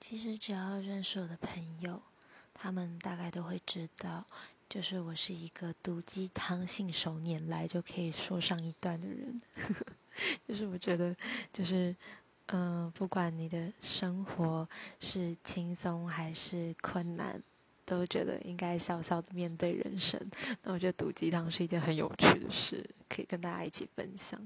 其实只要认识我的朋友，他们大概都会知道，就是我是一个毒鸡汤信手拈来就可以说上一段的人。就是我觉得，就是嗯，不管你的生活是轻松还是困难，都觉得应该笑笑的面对人生。那我觉得毒鸡汤是一件很有趣的事，可以跟大家一起分享。